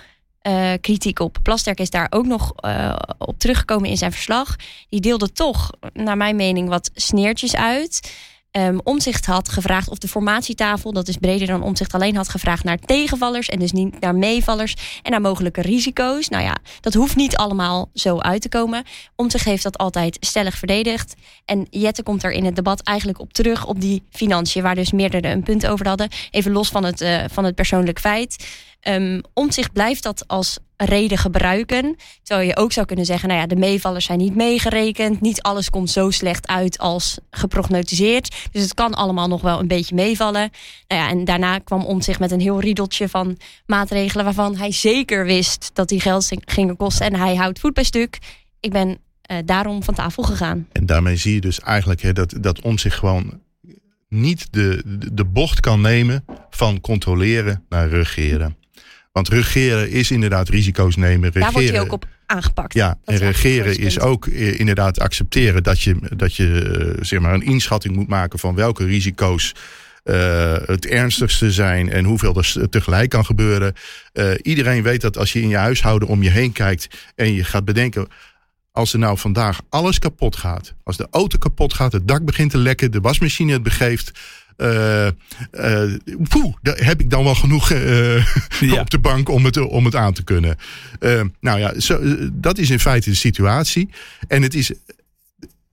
uh, kritiek op. Plasterk is daar ook nog uh, op teruggekomen in zijn verslag. Die deelde toch, naar mijn mening, wat sneertjes uit. Um, omzicht had gevraagd of de formatietafel, dat is breder dan omzicht alleen had gevraagd naar tegenvallers en dus niet naar meevallers en naar mogelijke risico's. Nou ja, dat hoeft niet allemaal zo uit te komen. Omzicht heeft dat altijd stellig verdedigd. En Jette komt er in het debat eigenlijk op terug op die financiën, waar dus meerdere een punt over hadden. Even los van het, uh, van het persoonlijk feit. Um, omzicht blijft dat als reden gebruiken. Terwijl je ook zou kunnen zeggen, nou ja, de meevallers zijn niet meegerekend. Niet alles komt zo slecht uit als geprognotiseerd. Dus het kan allemaal nog wel een beetje meevallen. Nou ja, en daarna kwam Omtzigt met een heel riedeltje van maatregelen... waarvan hij zeker wist dat die geld gingen kosten. En hij houdt voet bij stuk. Ik ben uh, daarom van tafel gegaan. En daarmee zie je dus eigenlijk dat, dat Omtzigt gewoon niet de, de bocht kan nemen van controleren naar regeren. Want regeren is inderdaad risico's nemen. Regeren, Daar wordt je ook op aangepakt. Ja, en regeren is ook eh, inderdaad accepteren dat je, dat je eh, zeg maar een inschatting moet maken van welke risico's uh, het ernstigste zijn en hoeveel er tegelijk kan gebeuren. Uh, iedereen weet dat als je in je huishouden om je heen kijkt en je gaat bedenken. Als er nou vandaag alles kapot gaat, als de auto kapot gaat, het dak begint te lekken, de wasmachine het begeeft, poeh, daar heb ik dan wel genoeg ja. op de bank om het, om het aan te kunnen. nou ja, zo, dat is in feite de situatie. En het is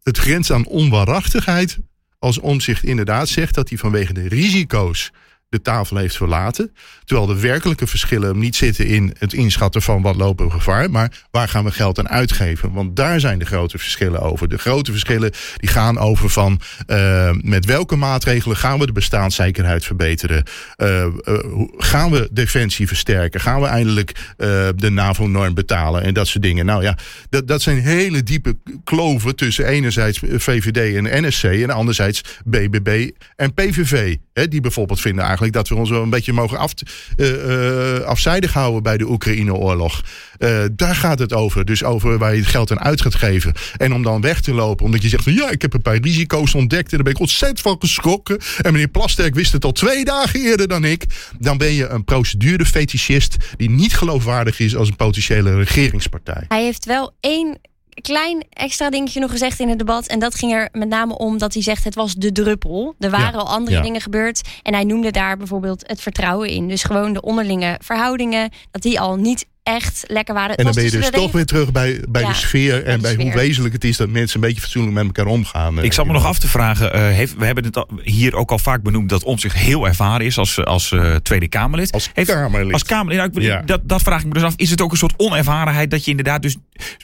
het grenst aan onwaarachtigheid als omzicht inderdaad zegt dat hij vanwege de risico's de tafel heeft verlaten. Terwijl de werkelijke verschillen niet zitten in het inschatten van wat lopen we gevaar, maar waar gaan we geld aan uitgeven? Want daar zijn de grote verschillen over. De grote verschillen die gaan over van uh, met welke maatregelen gaan we de bestaanszekerheid verbeteren? Uh, uh, gaan we defensie versterken? Gaan we eindelijk de NAVO-norm betalen en dat soort dingen? Nou ja, dat, dat zijn hele diepe kloven tussen enerzijds VVD en NSC en anderzijds BBB en PVV. Hè, die bijvoorbeeld vinden eigenlijk dat we ons wel een beetje mogen af, uh, afzijdig houden bij de Oekraïne-oorlog. Uh, daar gaat het over. Dus over waar je het geld aan uit gaat geven. En om dan weg te lopen, omdat je zegt van ja, ik heb een paar risico's ontdekt en daar ben ik ontzettend van geschrokken. En meneer Plasterk wist het al twee dagen eerder dan ik. Dan ben je een procedurefetischist die niet geloofwaardig is als een potentiële regeringspartij. Hij heeft wel één klein extra dingetje nog gezegd in het debat. En dat ging er met name om dat hij zegt het was de druppel. Er waren al andere dingen gebeurd. En hij noemde daar bijvoorbeeld het vertrouwen in. Dus gewoon de onderlinge verhoudingen. Dat die al niet echt lekker waren. En dan ben je dus toch weer terug bij, bij de sfeer en bij hoe wezenlijk het is dat mensen een beetje fatsoenlijk met elkaar omgaan. Ik zat me nog af te vragen, uh, heeft, we hebben het hier ook al vaak benoemd dat om zich heel ervaren is als, als uh, Tweede Kamerlid. Als heeft, Kamerlid. Als Kamerlid. Nou, ja. dat, dat vraag ik me dus af. Is het ook een soort onervarenheid dat je inderdaad dus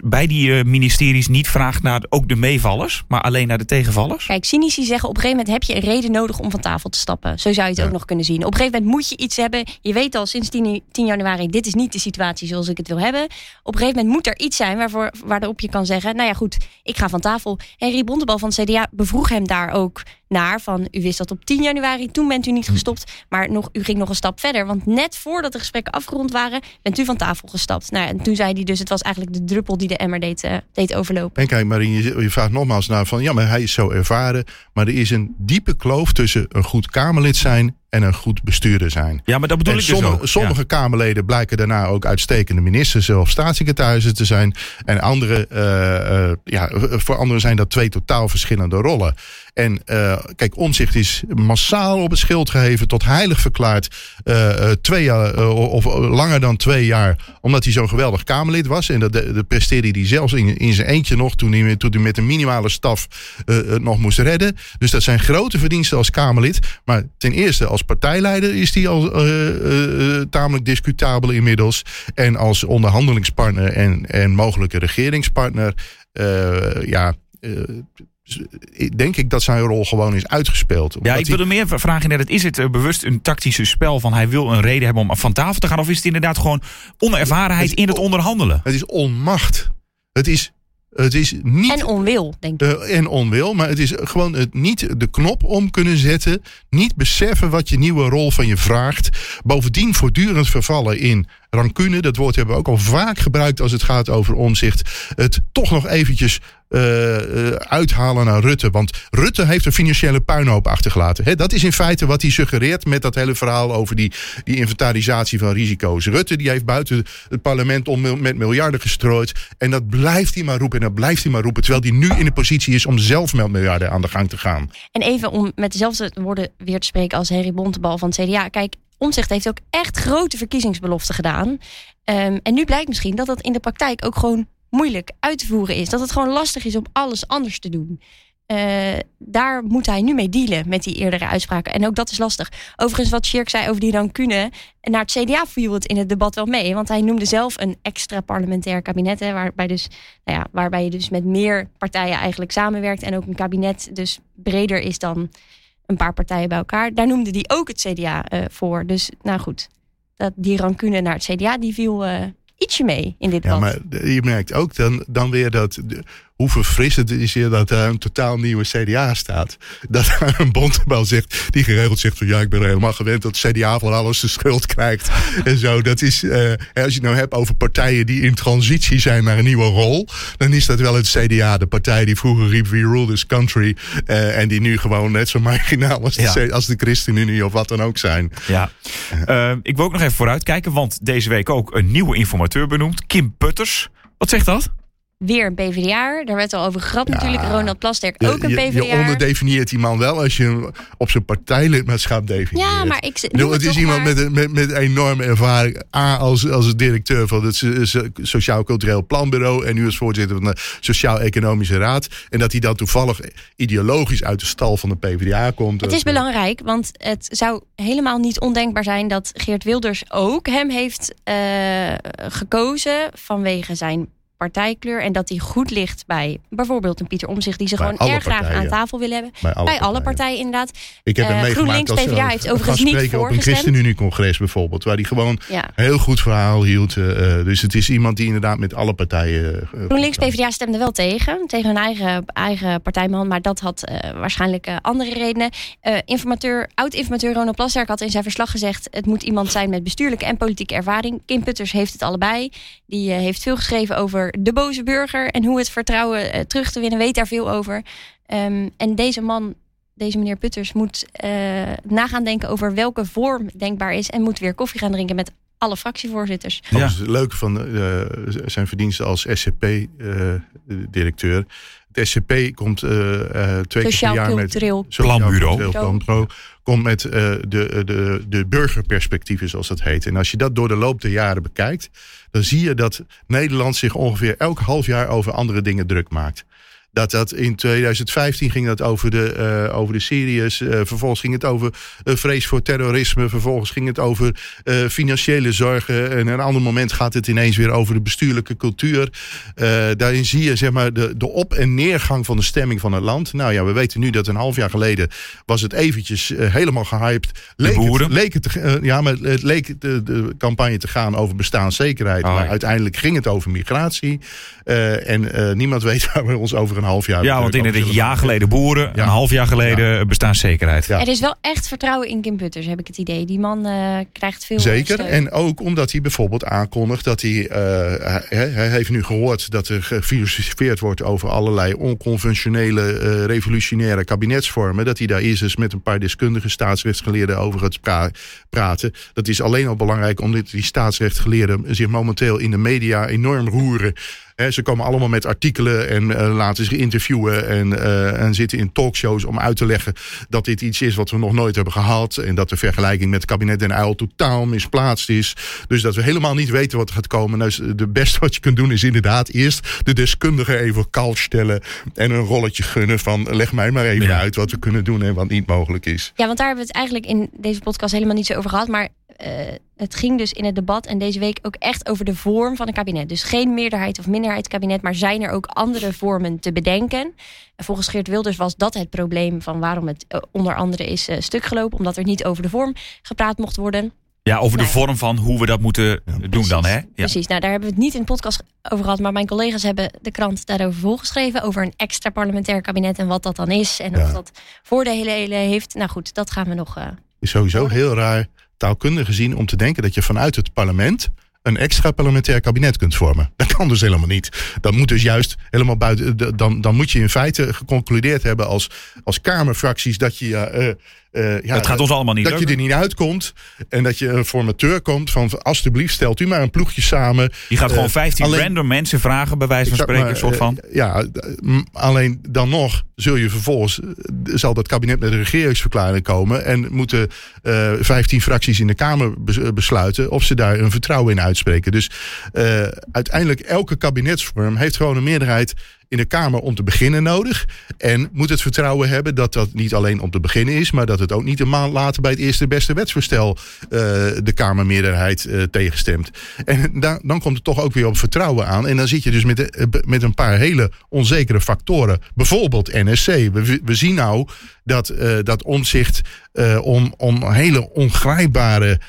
bij die uh, ministeries niet vraagt naar ook de meevallers, maar alleen naar de tegenvallers? Kijk, cynici zeggen op een gegeven moment heb je een reden nodig om van tafel te stappen. Zo zou je het ja. ook nog kunnen zien. Op een gegeven moment moet je iets hebben. Je weet al sinds 10, 10 januari, dit is niet de situatie zoals ik het wil hebben. Op een gegeven moment moet er iets zijn waarvoor, waarop je kan zeggen... nou ja goed, ik ga van tafel. Henry Bontebal van het CDA bevroeg hem daar ook naar. Van, u wist dat op 10 januari, toen bent u niet gestopt. Maar nog, u ging nog een stap verder. Want net voordat de gesprekken afgerond waren... bent u van tafel gestapt. Nou, en toen zei hij dus, het was eigenlijk de druppel die de emmer deed, uh, deed overlopen. En kijk, Marien, je, je vraagt nogmaals naar van... ja, maar hij is zo ervaren. Maar er is een diepe kloof tussen een goed Kamerlid zijn en een goed bestuurder zijn. Ja, maar dat bedoel en ik dus sommige, dus Sommige Kamerleden blijken daarna ook uitstekende ministers of staatssecretarissen te zijn. En andere, uh, uh, ja, voor anderen zijn dat twee totaal verschillende rollen. En uh, kijk, Omzicht is massaal op het schild geheven, tot heilig verklaard. Uh, twee jaar, of langer dan twee jaar, omdat hij zo'n geweldig Kamerlid was. En dat de, de presteerde hij zelfs in, in zijn eentje nog, toen hij, toen hij met een minimale staf het nog moest redden. Dus dat zijn grote verdiensten als Kamerlid. Maar ten eerste, als partijleider is hij al tamelijk discutabel inmiddels. En als onderhandelingspartner en, en mogelijke regeringspartner, ja denk ik dat zijn rol gewoon is uitgespeeld. Ja, ik wilde meer vragen net, is het bewust een tactische spel van hij wil een reden hebben om van tafel te gaan? Of is het inderdaad gewoon onervarenheid in het onderhandelen? Het is onmacht. Het is het is niet, en onwil, denk ik. Uh, en onwil, maar het is gewoon het niet de knop om kunnen zetten. Niet beseffen wat je nieuwe rol van je vraagt. Bovendien voortdurend vervallen in rancune. Dat woord hebben we ook al vaak gebruikt als het gaat over omzicht. Het toch nog eventjes uh, uithalen naar Rutte. Want Rutte heeft een financiële puinhoop achtergelaten. Dat is in feite wat hij suggereert met dat hele verhaal over die, die inventarisatie van risico's. Rutte die heeft buiten het parlement om met miljarden gestrooid. En dat blijft hij maar roepen en dat blijft hij maar roepen. Terwijl hij nu in de positie is om zelf met miljarden aan de gang te gaan. En even om met dezelfde woorden weer te spreken als Harry Bontebal van het CDA. Kijk, Omzicht heeft ook echt grote verkiezingsbeloften gedaan. Um, en nu blijkt misschien dat dat in de praktijk ook gewoon moeilijk uit te voeren is. Dat het gewoon lastig is om alles anders te doen. Uh, daar moet hij nu mee dealen met die eerdere uitspraken. En ook dat is lastig. Overigens, wat Shirk zei over die rancune. Naar het CDA viel het in het debat wel mee. Want hij noemde zelf een extra parlementair kabinet. Hè, waarbij, dus, nou ja, waarbij je dus met meer partijen eigenlijk samenwerkt. En ook een kabinet dus breder is dan een paar partijen bij elkaar. Daar noemde hij ook het CDA uh, voor. Dus nou goed, dat, die rancune naar het CDA die viel uh, ietsje mee in dit ja, Maar je merkt ook dan, dan weer dat hoe verfrissend is het dat er een totaal nieuwe CDA staat. Dat er een bondgebouw zegt, die geregeld zegt van ja, ik ben helemaal gewend dat CDA voor alles de schuld krijgt. en zo, dat is, uh, als je het nou hebt over partijen die in transitie zijn naar een nieuwe rol, dan is dat wel het CDA, de partij die vroeger riep we rule this country. Uh, en die nu gewoon net zo marginaal als de, als de ChristenUnie of wat dan ook zijn. Ja, uh, ik wil ook nog even vooruitkijken, want deze week ook een nieuwe informateur benoemd, Kim Putters. Wat zegt dat? Weer een PvdA. Daar werd al over gegrapt natuurlijk. Ronald Plasterk ook een PvdA. je onderdefinieert die man wel als je hem op zijn partijlidmaatschap definieert. Ja, maar ik bedoel, het is iemand met, met, met enorme ervaring. A, als, als directeur van het So- So- Sociaal Cultureel Planbureau. En nu als voorzitter van de Sociaal-Economische Raad. En dat hij dan toevallig ideologisch uit de stal van de PvdA komt. Het is belangrijk, want het zou helemaal niet ondenkbaar zijn dat Geert Wilders ook hem heeft eh, gekozen vanwege zijn partijkleur. En dat hij goed ligt bij bijvoorbeeld een Pieter Omzicht, die ze Bij gewoon erg graag aan tafel willen hebben. Bij alle bij alle partijen. inderdaad. Ik heb Eh, GroenLinks PvdA heeft overigens niet gastspreker op een voorgestemd. ChristenUnie-congres bijvoorbeeld. Waar hij gewoon Ja. heel goed verhaal hield. eh, eh, dus het is iemand die inderdaad met alle partijen... eh, GroenLinks PvdA stemde wel tegen, tegen hun eigen, eigen partijman, maar dat had waarschijnlijk andere redenen. Informateur, oud-informateur Ronald Plasterk had in zijn verslag gezegd: het moet iemand zijn met bestuurlijke en politieke ervaring. Kim Putters heeft het allebei. Die heeft veel geschreven over de boze burger en hoe het vertrouwen eh, terug te winnen, weet daar veel over. Ehm, en deze man. Deze meneer Putters moet eh nagaan denken over welke vorm denkbaar is. En moet weer koffie gaan drinken met alle fractievoorzitters. Ja. Dat is het leuke van eh, zijn verdiensten als SCP-directeur. Het SCP komt eh, eh, twee keer per jaar met... Planbureau. Planbureau. Komt met eh, de, de, de burgerperspectieven, zoals dat heet. En als je dat door de loop der jaren bekijkt... dan zie je dat Nederland zich ongeveer elk half jaar over andere dingen druk maakt. Dat dat in 2015 ging dat over de, eh, over de Syriërs. eh, vervolgens ging het over vrees voor terrorisme. Vervolgens ging het over eh, financiële zorgen. En een ander moment gaat het ineens weer over de bestuurlijke cultuur. Daarin zie je zeg maar, de, de op- en neergang van de stemming van het land. Nou ja, we weten nu dat een half jaar geleden was het eventjes helemaal gehyped. Leek boeren. Het, leek het, ja, maar het leek de, de campagne te gaan over bestaanszekerheid. Oh, maar uiteindelijk ging het over migratie. En niemand weet waar we ons over een half jaar... Ja, want in over een jaar geleden boeren, Ja. een half jaar geleden bestaanszekerheid. Ja. Er is wel echt vertrouwen in Kim Putters, heb ik het idee. Die man eh, krijgt veel Zeker. steun. En ook omdat hij bijvoorbeeld aankondigt dat hij. eh, hij, hij heeft nu gehoord dat er gefilosofeerd wordt over allerlei onconventionele, eh, revolutionaire kabinetsvormen. Dat hij daar eerst eens met een paar deskundige staatsrechtsgeleerden over gaat pra- praten. Dat is alleen al belangrijk omdat die staatsrechtsgeleerden zich momenteel in de media enorm roeren. Ze komen allemaal met artikelen en eh, laten zich interviewen en, eh, en zitten in talkshows om uit te leggen dat dit iets is wat we nog nooit hebben gehad. En dat de vergelijking met het kabinet Den Uyl totaal misplaatst is. Dus dat we helemaal niet weten wat er gaat komen. Dus de beste wat je kunt doen is inderdaad eerst de deskundige even koud stellen. En een rolletje gunnen van leg mij maar even Ja. uit wat we kunnen doen en wat niet mogelijk is. Ja, want daar hebben we het eigenlijk in deze podcast helemaal niet zo over gehad. Maar het ging dus in het debat en deze week ook echt over de vorm van een kabinet. Dus geen meerderheid of minderheidskabinet, maar zijn er ook andere vormen te bedenken. En volgens Geert Wilders was dat het probleem van waarom het eh, onder andere is eh, stuk gelopen. Omdat er niet over de vorm gepraat mocht worden. Ja, over de Nee. vorm van hoe we dat moeten doen dan, hè? Ja. Precies, nou daar hebben we het niet in de podcast over gehad. Maar mijn collega's hebben de krant daarover volgeschreven. Over een extra parlementair kabinet en wat dat dan is. En of dat voordelen heeft. Nou goed, dat gaan we nog... eh, is sowieso heel raar taalkundig gezien om te denken dat je vanuit het parlement een extra parlementair kabinet kunt vormen. Dat kan dus helemaal niet. Dat moet dus juist helemaal buiten. Dan, dan moet je in feite geconcludeerd hebben als, als Kamerfracties dat je. ja, eh, eh, ja, Het gaat ons allemaal niet Dat je er niet uitkomt en dat je een formateur komt van alsjeblieft stelt u maar een ploegje samen. Je gaat gewoon Eh, 15 alleen- random mensen vragen, bij wijze van spreken, maar, een soort van. eh, ja, d- m- alleen dan nog zul je vervolgens. eh, zal dat kabinet met een regeringsverklaring komen. En moeten eh 15 fracties in de Kamer bes- eh, besluiten. of ze daar hun vertrouwen in uitspreken. Dus eh, uiteindelijk, elke kabinetsvorm heeft gewoon een meerderheid in de Kamer om te beginnen nodig. En moet het vertrouwen hebben dat dat niet alleen om te beginnen is. maar dat het ook niet een maand later bij het eerste beste wetsvoorstel. eh, de Kamermeerderheid eh, tegenstemt. En dan, komt het toch ook weer op vertrouwen aan. En dan zit je dus met, eh, met een paar hele onzekere factoren. Bijvoorbeeld NSC. We, we zien nou dat, eh dat omzicht om, om hele ongrijpbare.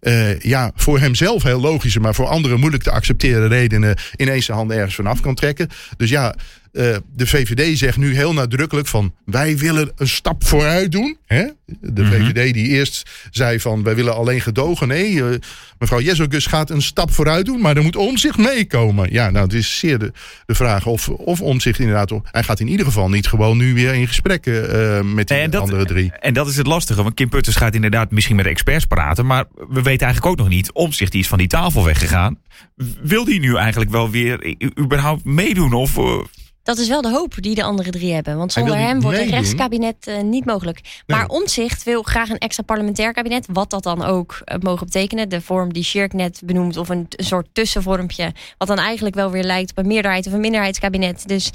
Eh, ja, voor hemzelf heel logische, maar voor anderen moeilijk te accepteren redenen ineens zijn handen ergens vanaf kan trekken. Dus ja, eh, de VVD zegt nu heel nadrukkelijk van wij willen een stap vooruit doen. Hè? De Mhm. VVD die eerst zei van wij willen alleen gedogen. Nee, eh, mevrouw Jezogus gaat een stap vooruit doen, maar er moet omzicht meekomen. Ja, nou het is zeer de, de vraag of, of omzicht inderdaad... Hij gaat in ieder geval niet gewoon nu weer in gesprekken eh, met die dat- andere drie. En dat is het lastige, want Kim Putters gaat inderdaad misschien met de experts praten, maar we weten eigenlijk ook nog niet. Omzicht die is van die tafel weggegaan. Wil die nu eigenlijk wel weer überhaupt meedoen? Of, Dat is wel de hoop die de andere drie hebben. Want zonder hem wordt een rechtskabinet eh, niet mogelijk. Maar Omtzigt wil graag een extra parlementair kabinet. Wat dat dan ook eh, mogen betekenen. De vorm die Shirk net benoemt. Of een, een soort tussenvormpje. Wat dan eigenlijk wel weer lijkt op een meerderheid of een minderheidskabinet. Dus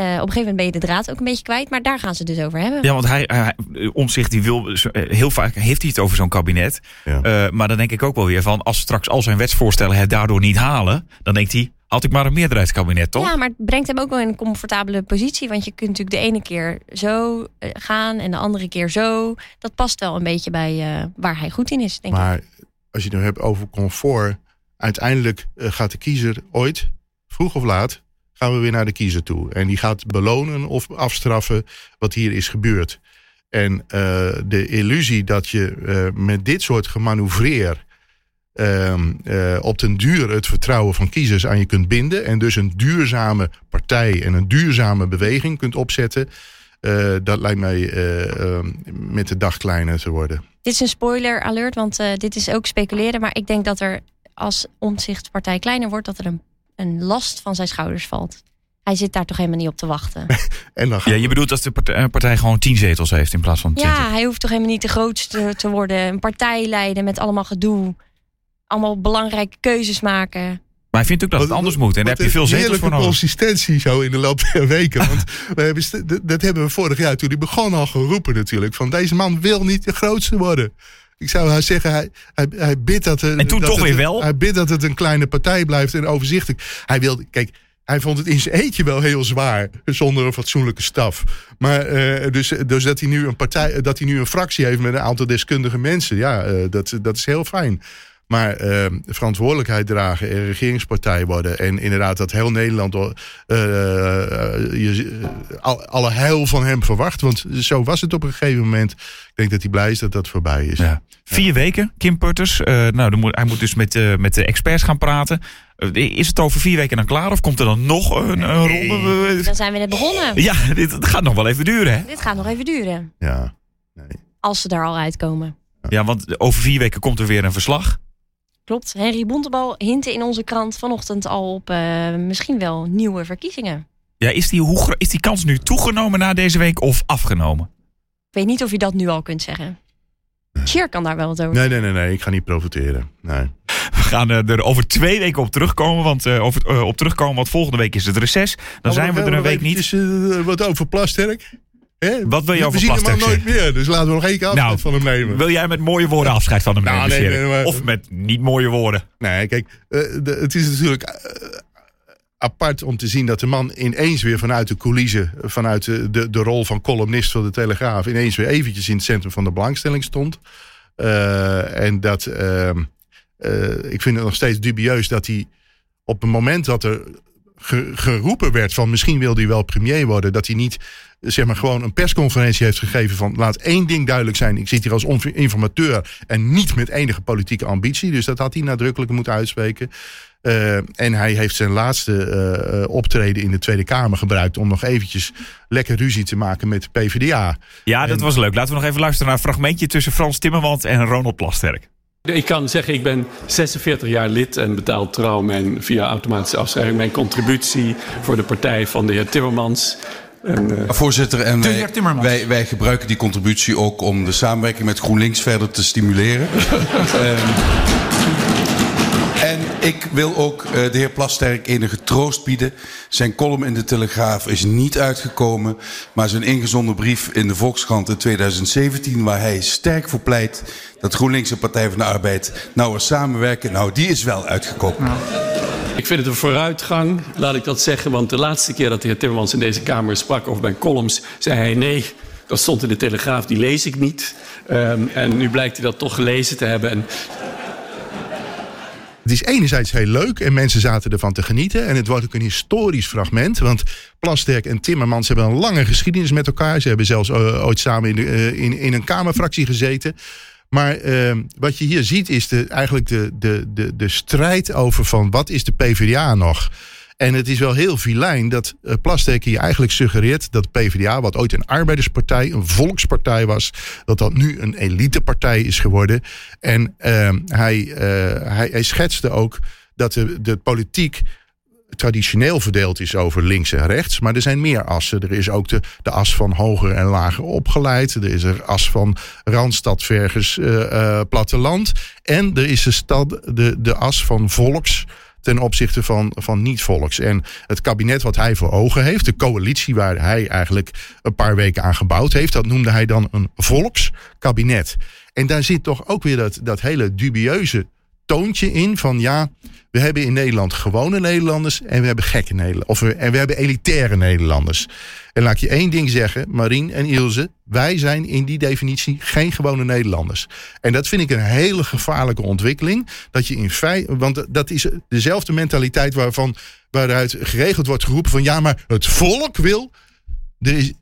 eh, op een gegeven moment ben je de draad ook een beetje kwijt. Maar daar gaan ze het dus over hebben. Ja, want hij, hij omzicht die wil heel vaak heeft hij het over zo'n kabinet. Ja. Eh, maar dan denk ik ook wel weer van als straks al zijn wetsvoorstellen het daardoor niet halen, dan denkt hij had ik maar een meerderheidskabinet toch? Ja, maar het brengt hem ook wel in een comfortabele positie. Want je kunt natuurlijk de ene keer zo eh, gaan en de andere keer zo. Dat past wel een beetje bij eh, waar hij goed in is, denk ik. Maar als je het nu hebt over comfort, uiteindelijk eh, gaat de kiezer ooit, vroeg of laat, gaan we weer naar de kiezer toe. En die gaat belonen of afstraffen wat hier is gebeurd. En eh, de illusie dat je eh, met dit soort gemanoeuvreer ehm, eh, op den duur het vertrouwen van kiezers aan je kunt binden. En dus een duurzame partij en een duurzame beweging kunt opzetten. eh, dat lijkt mij eh, ehm, met de dag kleiner te worden. Dit is een spoiler alert, want eh, dit is ook speculeren. Maar ik denk dat er als omzichtpartij kleiner wordt, dat er een, een last van zijn schouders valt. Hij zit daar toch helemaal niet op te wachten. En dan Ja, je bedoelt dat de partij, partij gewoon tien zetels heeft in plaats van twintig. Ja, hij hoeft toch helemaal niet de grootste te worden. Een partij leiden met allemaal gedoe. Allemaal belangrijke keuzes maken. Maar hij vindt ook dat het anders moet. En daar heb je veel zetels voor nodig. consistentie zo in de loop der weken. Want we hebben, dat- hebben we vorig jaar toen hij begon al geroepen natuurlijk. Van deze man wil niet de grootste worden. Ik zou haar zeggen, hij, hij, hij bidt dat, En toen dat toch het- weer wel? Hij bidt dat het een kleine partij blijft en overzichtelijk. Hij wilde, kijk, hij vond het in zijn eentje wel heel zwaar. Zonder een fatsoenlijke staf. Maar eh, dus, dus dat hij nu een partij, dat hij nu een fractie heeft met een aantal deskundige mensen. Ja, eh, dat, dat is heel fijn. Maar eh, verantwoordelijkheid dragen en regeringspartij worden. En inderdaad dat heel Nederland eh, eh, je, eh, al- alle heil van hem verwacht. Want zo was het op een gegeven moment. Ik denk dat hij blij is dat dat voorbij is. Ja. Vier weken, Kim Putters. Eh, nou, dan moet, hij moet dus met, met de experts gaan praten. Is het over vier weken dan klaar? Of komt er dan nog een, een ronde? Dan zijn we net begonnen. Ja, dit het gaat nog wel even duren, hè? Dit gaat nog even duren. Ja. Als ze daar al uitkomen. Ja, want over vier weken komt er weer een verslag. Klopt. Henry Bontebal hintte in onze krant vanochtend al op eh, misschien wel nieuwe verkiezingen. Ja, is die, hoe, is die kans nu toegenomen na deze week of afgenomen? Ik weet niet of je dat nu al kunt zeggen. Cheer kan daar wel wat over. Nee, nee, nee, nee. Ik ga niet profiteren. Nee. We gaan eh, er over twee weken op terugkomen. Want, eh, over, op terugkomen, want volgende week is het reces. Dan zijn we er een week niet. Wat over Plasterk. Hè? Wat wil je We over zien hem nooit meer. Dus laten we nog één keer afscheid Nou, van hem nemen. Wil jij met mooie woorden afscheid van hem Nou, nemen, nee, Sjerk? nee, maar- Of met niet mooie woorden? Nee, kijk, eh, de- het is natuurlijk eh, apart om te zien dat de man ineens weer vanuit de coulissen, vanuit de, de, de rol van columnist van de Telegraaf, ineens weer eventjes in het centrum van de belangstelling stond. Eh, en dat, ehm, eh, ik vind het nog steeds dubieus dat hij op het moment dat er ge- geroepen werd van misschien wil hij wel premier worden, dat hij niet zeg maar gewoon een persconferentie heeft gegeven van laat één ding duidelijk zijn. Ik zit hier als informateur en niet met enige politieke ambitie. Dus dat had hij nadrukkelijk moeten uitspreken. Eh, en hij heeft zijn laatste eh, eh, optreden in de Tweede Kamer gebruikt om nog eventjes lekker ruzie te maken met de PvdA. Ja, dat En- was leuk. Laten we nog even luisteren naar een fragmentje tussen Frans Timmermans en Ronald Plasterk. Ik kan zeggen, ik ben 46 jaar lid en betaal trouw mijn, via automatische afschrijving mijn contributie voor de partij van de heer Timmermans. En, eh, Voorzitter, en wij, wij, wij gebruiken die contributie ook om de samenwerking met GroenLinks verder te stimuleren. Ehm, en ik wil ook eh, de heer Plasterk enige troost bieden. Zijn column in de Telegraaf is niet uitgekomen, maar zijn ingezonden brief in de Volkskrant in 2017, waar hij sterk voor pleit dat GroenLinks en Partij van de Arbeid nauwer samenwerken, nou die is wel uitgekomen. Ik vind het een vooruitgang, laat ik dat zeggen. Want de laatste keer dat de heer Timmermans in deze Kamer sprak over mijn columns, zei hij nee. Dat stond in de Telegraaf, die lees ik niet. Ehm, en nu blijkt hij dat toch gelezen te hebben. En Het is enerzijds heel leuk en mensen zaten ervan te genieten. En het wordt ook een historisch fragment. Want Plasterk en Timmermans hebben een lange geschiedenis met elkaar. Ze hebben zelfs eh, ooit samen in, eh, in, in een Kamerfractie gezeten. Maar eh, wat je hier ziet is de, eigenlijk de, de, de, de strijd over van wat is de PvdA nog? En het is wel heel vilijn dat uh, Plasterk hier eigenlijk suggereert dat PvdA, wat ooit een arbeiderspartij, een volkspartij was, dat dat nu een elitepartij is geworden. En uh, hij, uh, hij, hij schetste ook dat de, de politiek traditioneel verdeeld is over links en rechts. Maar er zijn meer assen. Er is ook de, de as van hoger en lager opgeleid. Er is er as van Randstad versus uh, platteland. En er is de, stad, de, de as van volks ten opzichte van, van niet-volks. En het kabinet wat hij voor ogen heeft, de coalitie waar hij eigenlijk een paar weken aan gebouwd heeft, dat noemde hij dan een volkskabinet. En daar zit toch ook weer dat, dat hele dubieuze toontje in van ja, we hebben in Nederland gewone Nederlanders en we hebben gekke Nederlanders. Of we, en we hebben elitaire Nederlanders. En laat ik je één ding zeggen, Marien en Ilse, wij zijn in die definitie geen gewone Nederlanders. En dat vind ik een hele gevaarlijke ontwikkeling. Dat je in feite, want dat is dezelfde mentaliteit waarvan, waaruit geregeld wordt geroepen van ja, maar het volk wil. Er is,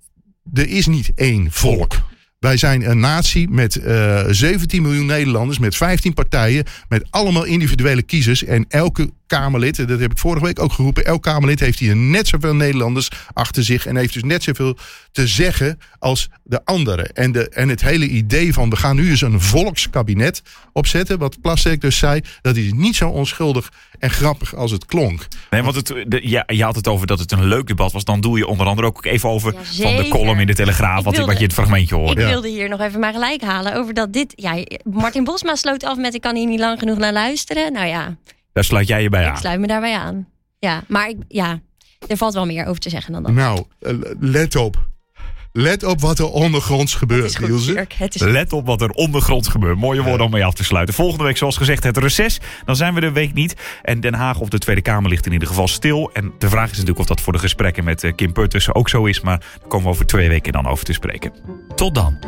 er is niet één volk. Wij zijn een natie met uh, 17 miljoen Nederlanders, met 15 partijen, met allemaal individuele kiezers. En elke Kamerlid, dat heb ik vorige week ook geroepen, elk Kamerlid heeft hier net zoveel Nederlanders achter zich en heeft dus net zoveel te zeggen als de anderen. En, de, en het hele idee van we gaan nu eens een volkskabinet opzetten, wat Plasterk dus zei, dat is niet zo onschuldig en grappig als het klonk. Nee, want het, de, ja, je had het over dat het een leuk debat was. Dan doe je onder andere ook even over Ja, van de column in de Telegraaf, wat, wilde- wat je het fragmentje hoorde. Ik wilde hier nog even maar gelijk halen over dat dit. Ja, Martin Bosma sloot af met: Ik kan hier niet lang genoeg naar luisteren. Nou ja, daar sluit jij je bij aan. Ik sluit me daarbij aan. Ja, maar ik, ja, er valt wel meer over te zeggen dan dat. Nou, eh, let op. Let op wat er ondergronds gebeurt, Nielsen. Let op wat er ondergronds gebeurt. Mooie woorden om mee af te sluiten. Volgende week, zoals gezegd, het reces. Dan zijn we de week niet. En Den Haag of de Tweede Kamer ligt in ieder geval stil. En de vraag is natuurlijk of dat voor de gesprekken met eh, Kim Putters ook zo is. Maar daar komen we over twee weken dan over te spreken. Tot dan.